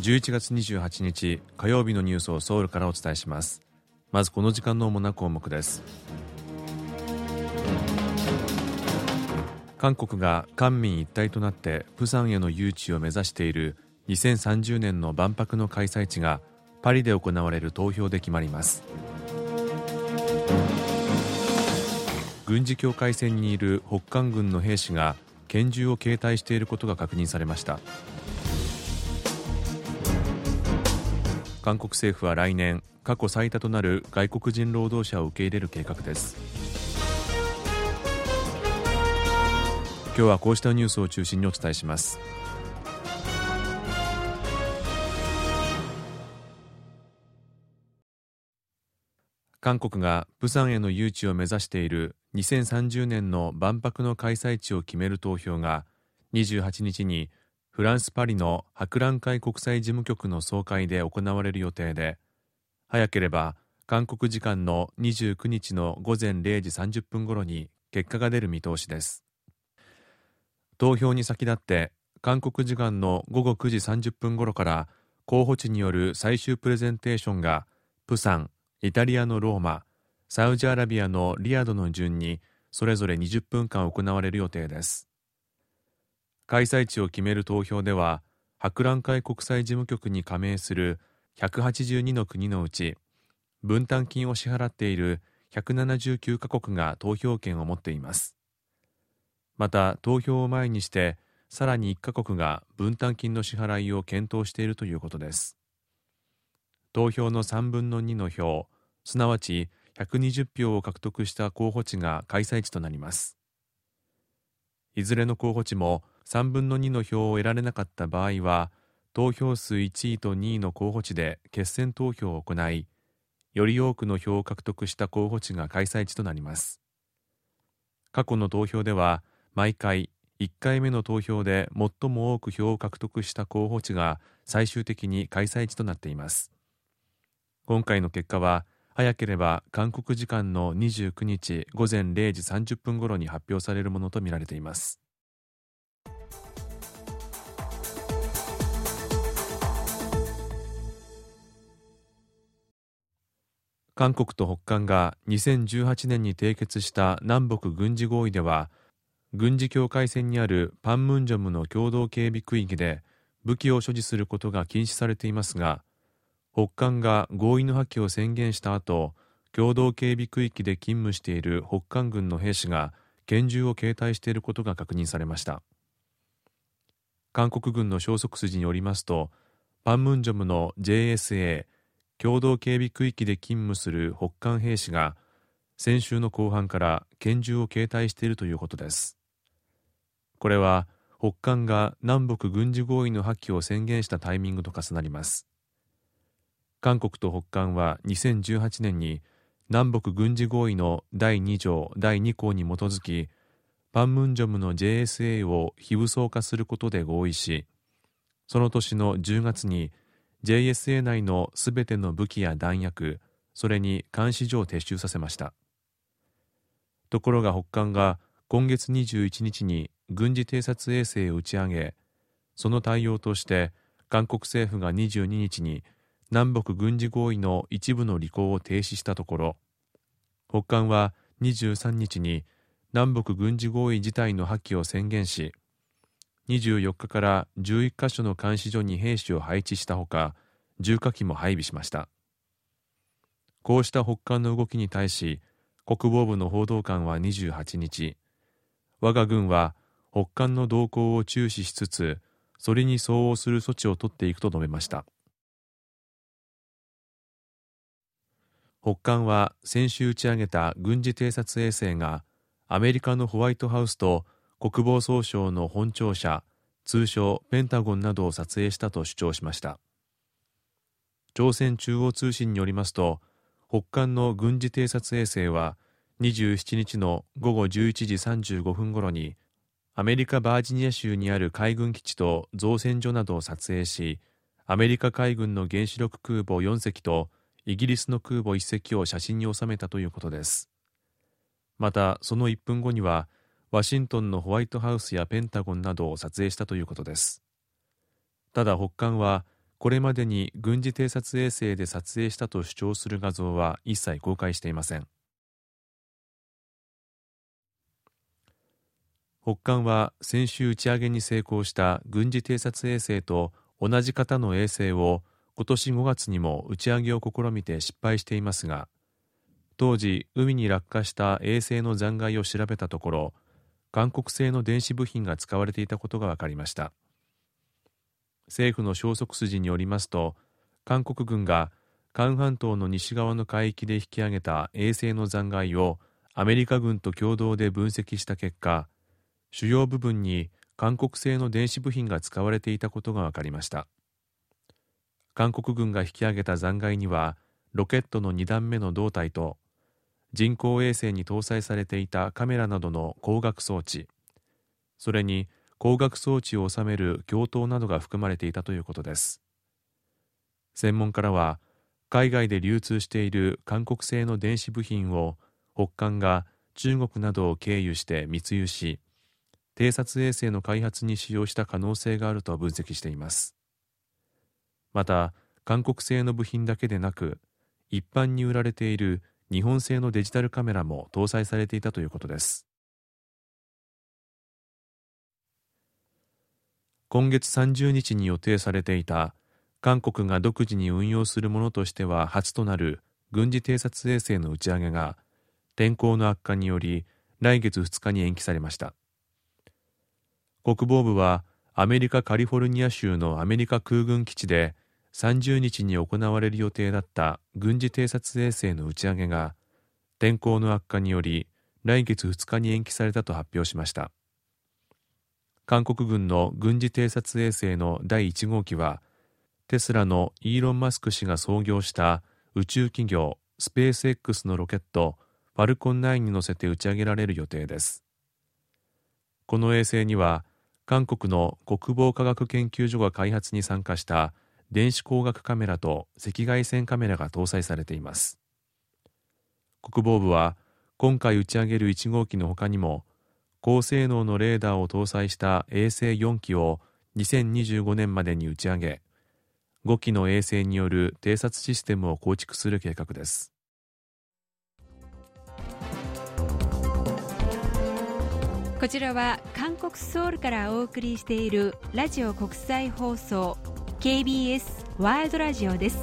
11月28日火曜日のニュースをソウルからお伝えします。まずこの時間の主な項目です。韓国が官民一体となってプサンへの誘致を目指している2030年の万博の開催地がパリで行われる投票で決まります。軍事境界線にいる北韓軍の兵士が拳銃を携帯していることが確認されました。韓国政府は来年過去最多となる外国人労働者を受け入れる計画です。今日はこうしたニュースを中心にお伝えします。韓国がプサンへの誘致を目指している2030年の万博の開催地を決める投票が28日にフランス・パリの博覧会国際事務局の総会で行われる予定で早ければ韓国時間の29日の午前0時30分ごろに結果が出る見通しです。投票に先立って韓国時間の午後9時30分ごろから候補地による最終プレゼンテーションがプサン、イタリアのローマサウジアラビアのリヤドの順にそれぞれ20分間行われる予定です。開催地を決める投票では博覧会国際事務局に加盟する182の国のうち分担金を支払っている179カ国が投票権を持っています。また投票を前にしてさらに1カ国が分担金の支払いを検討しているということです。投票の3分の2の票すなわち120票を獲得した候補地が開催地となります。いずれの候補地も3分の2の票を得られなかった場合は投票数1位と2位の候補地で決選投票を行いより多くの票を獲得した候補地が開催地となります。過去の投票では毎回1回目の投票で最も多く票を獲得した候補地が最終的に開催地となっています。今回の結果は早ければ韓国時間の29日午前0時30分頃に発表されるものとみられています。韓国と北韓が2018年に締結した南北軍事合意では軍事境界線にあるパンムンジョムの共同警備区域で武器を所持することが禁止されていますが北韓が合意の破棄を宣言した後共同警備区域で勤務している北韓軍の兵士が拳銃を携帯していることが確認されました。韓国軍の消息筋によりますとパンムンジョムの JSA 共同警備区域で勤務する北韓兵士が先週の後半から拳銃を携帯しているということです。これは北韓が南北軍事合意の破棄を宣言したタイミングと重なります。韓国と北韓は2018年に南北軍事合意の第2条第2項に基づきパンムンジョムの JSA を非武装化することで合意しその年の10月に JSA 内のすべての武器や弾薬それに監視所を撤収させました。ところが北韓が今月21日に軍事偵察衛星を打ち上げその対応として韓国政府が22日に南北軍事合意の一部の履行を停止したところ北韓は23日に南北軍事合意自体の破棄を宣言し24日から11カ所の監視所に兵士を配置したほか重火器も配備しました。こうした北韓の動きに対し国防部の報道官は28日我が軍は北韓の動向を注視しつつそれに相応する措置を取っていくと述べました。北韓は先週打ち上げた軍事偵察衛星がアメリカのホワイトハウスと国防総省の本庁舎通称ペンタゴンなどを撮影したと主張しました。朝鮮中央通信によりますと北韓の軍事偵察衛星は27日の午後11時35分ごろにアメリカ・バージニア州にある海軍基地と造船所などを撮影しアメリカ海軍の原子力空母4隻とイギリスの空母1隻を写真に収めたということです。またその1分後にはワシントンのホワイトハウスやペンタゴンなどを撮影したということです。ただ北韓はこれまでに軍事偵察衛星で撮影したと主張する画像は一切公開していません。北韓は先週打ち上げに成功した軍事偵察衛星と同じ型の衛星を今年5月にも打ち上げを試みて失敗していますが当時海に落下した衛星の残骸を調べたところ韓国製の電子部品が使われていたことが分かりました。政府の消息筋によりますと韓国軍が韓半島の西側の海域で引き上げた衛星の残骸をアメリカ軍と共同で分析した結果主要部分に韓国製の電子部品が使われていたことが分かりました。韓国軍が引き上げた残骸にはロケットの2段目の胴体と人工衛星に搭載されていたカメラなどの光学装置。それに光学装置を収める鏡頭などが含まれていたということです。専門家らは海外で流通している韓国製の電子部品を北韓が中国などを経由して密輸し偵察衛星の開発に使用した可能性があると分析しています。また韓国製の部品だけでなく一般に売られている日本製のデジタルカメラも搭載されていたということです。今月30日に予定されていた韓国が独自に運用するものとしては初となる軍事偵察衛星の打ち上げが天候の悪化により来月2日に延期されました。国防部はアメリカカリフォルニア州のアメリカ空軍基地で30日に行われる予定だった軍事偵察衛星の打ち上げが天候の悪化により来月2日に延期されたと発表しました。韓国軍の軍事偵察衛星の第1号機はテスラのイーロン・マスク氏が創業した宇宙企業スペース X のロケットファルコン9に乗せて打ち上げられる予定です。この衛星には韓国の国防科学研究所が開発に参加した電子光学カメラと赤外線カメラが搭載されています。国防部は今回打ち上げる1号機のほかにも高性能のレーダーを搭載した衛星4機を2025年までに打ち上げ5機の衛星による偵察システムを構築する計画です。こちらは韓国ソウルからお送りしているラジオ国際放送 KBS ワールドラジオです。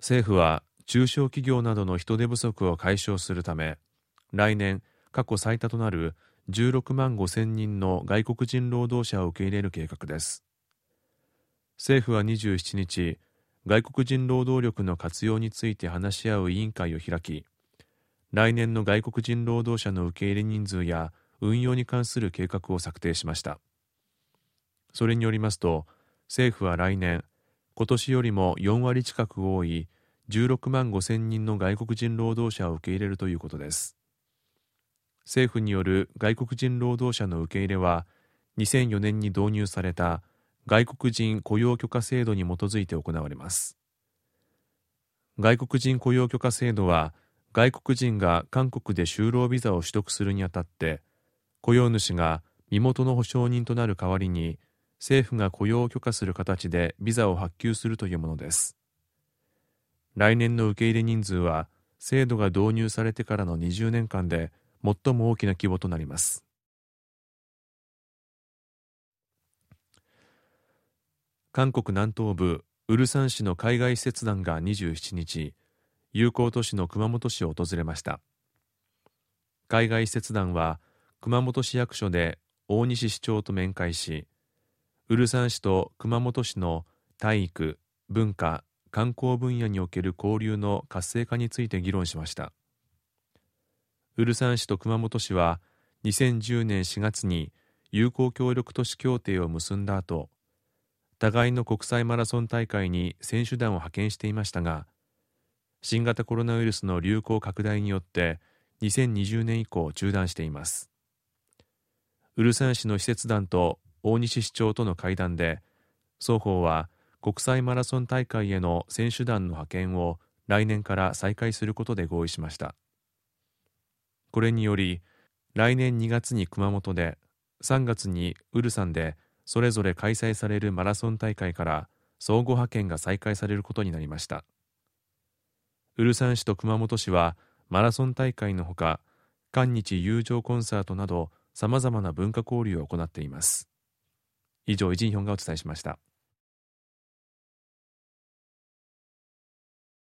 政府は中小企業などの人手不足を解消するため来年過去最多となる16万5千人の外国人労働者を受け入れる計画です。政府は27日外国人労働力の活用について話し合う委員会を開き来年の外国人労働者の受け入れ人数や運用に関する計画を策定しました。それによりますと政府は来年今年よりも4割近く多い16万5千人の外国人労働者を受け入れるということです。政府による外国人労働者の受け入れは2004年に導入された外国人雇用許可制度に基づいて行われます。外国人雇用許可制度は外国人が韓国で就労ビザを取得するにあたって雇用主が身元の保証人となる代わりに政府が雇用を許可する形でビザを発給するというものです。来年の受け入れ人数は制度が導入されてからの20年間で最も大きな規模となります。韓国南東部ウルサン市の海外使節団が27日友好都市の熊本市を訪れました。海外使節団は熊本市役所で大西市長と面会しウルサン市と熊本市の体育文化観光分野における交流の活性化について議論しました。ウルサン市と熊本市は2010年4月に友好協力都市協定を結んだ後互いの国際マラソン大会に選手団を派遣していましたが新型コロナウイルスの流行拡大によって2020年以降中断しています。ウルサン市の施設団と大西市長との会談で双方は国際マラソン大会への選手団の派遣を来年から再開することで合意しました。これにより来年2月に熊本で3月にウルサンでそれぞれ開催されるマラソン大会から相互派遣が再開されることになりました。ウルサン市と熊本市はマラソン大会のほか韓日友情コンサートなど様々な文化交流を行っています。以上イ・ジンヒョンがお伝えしました。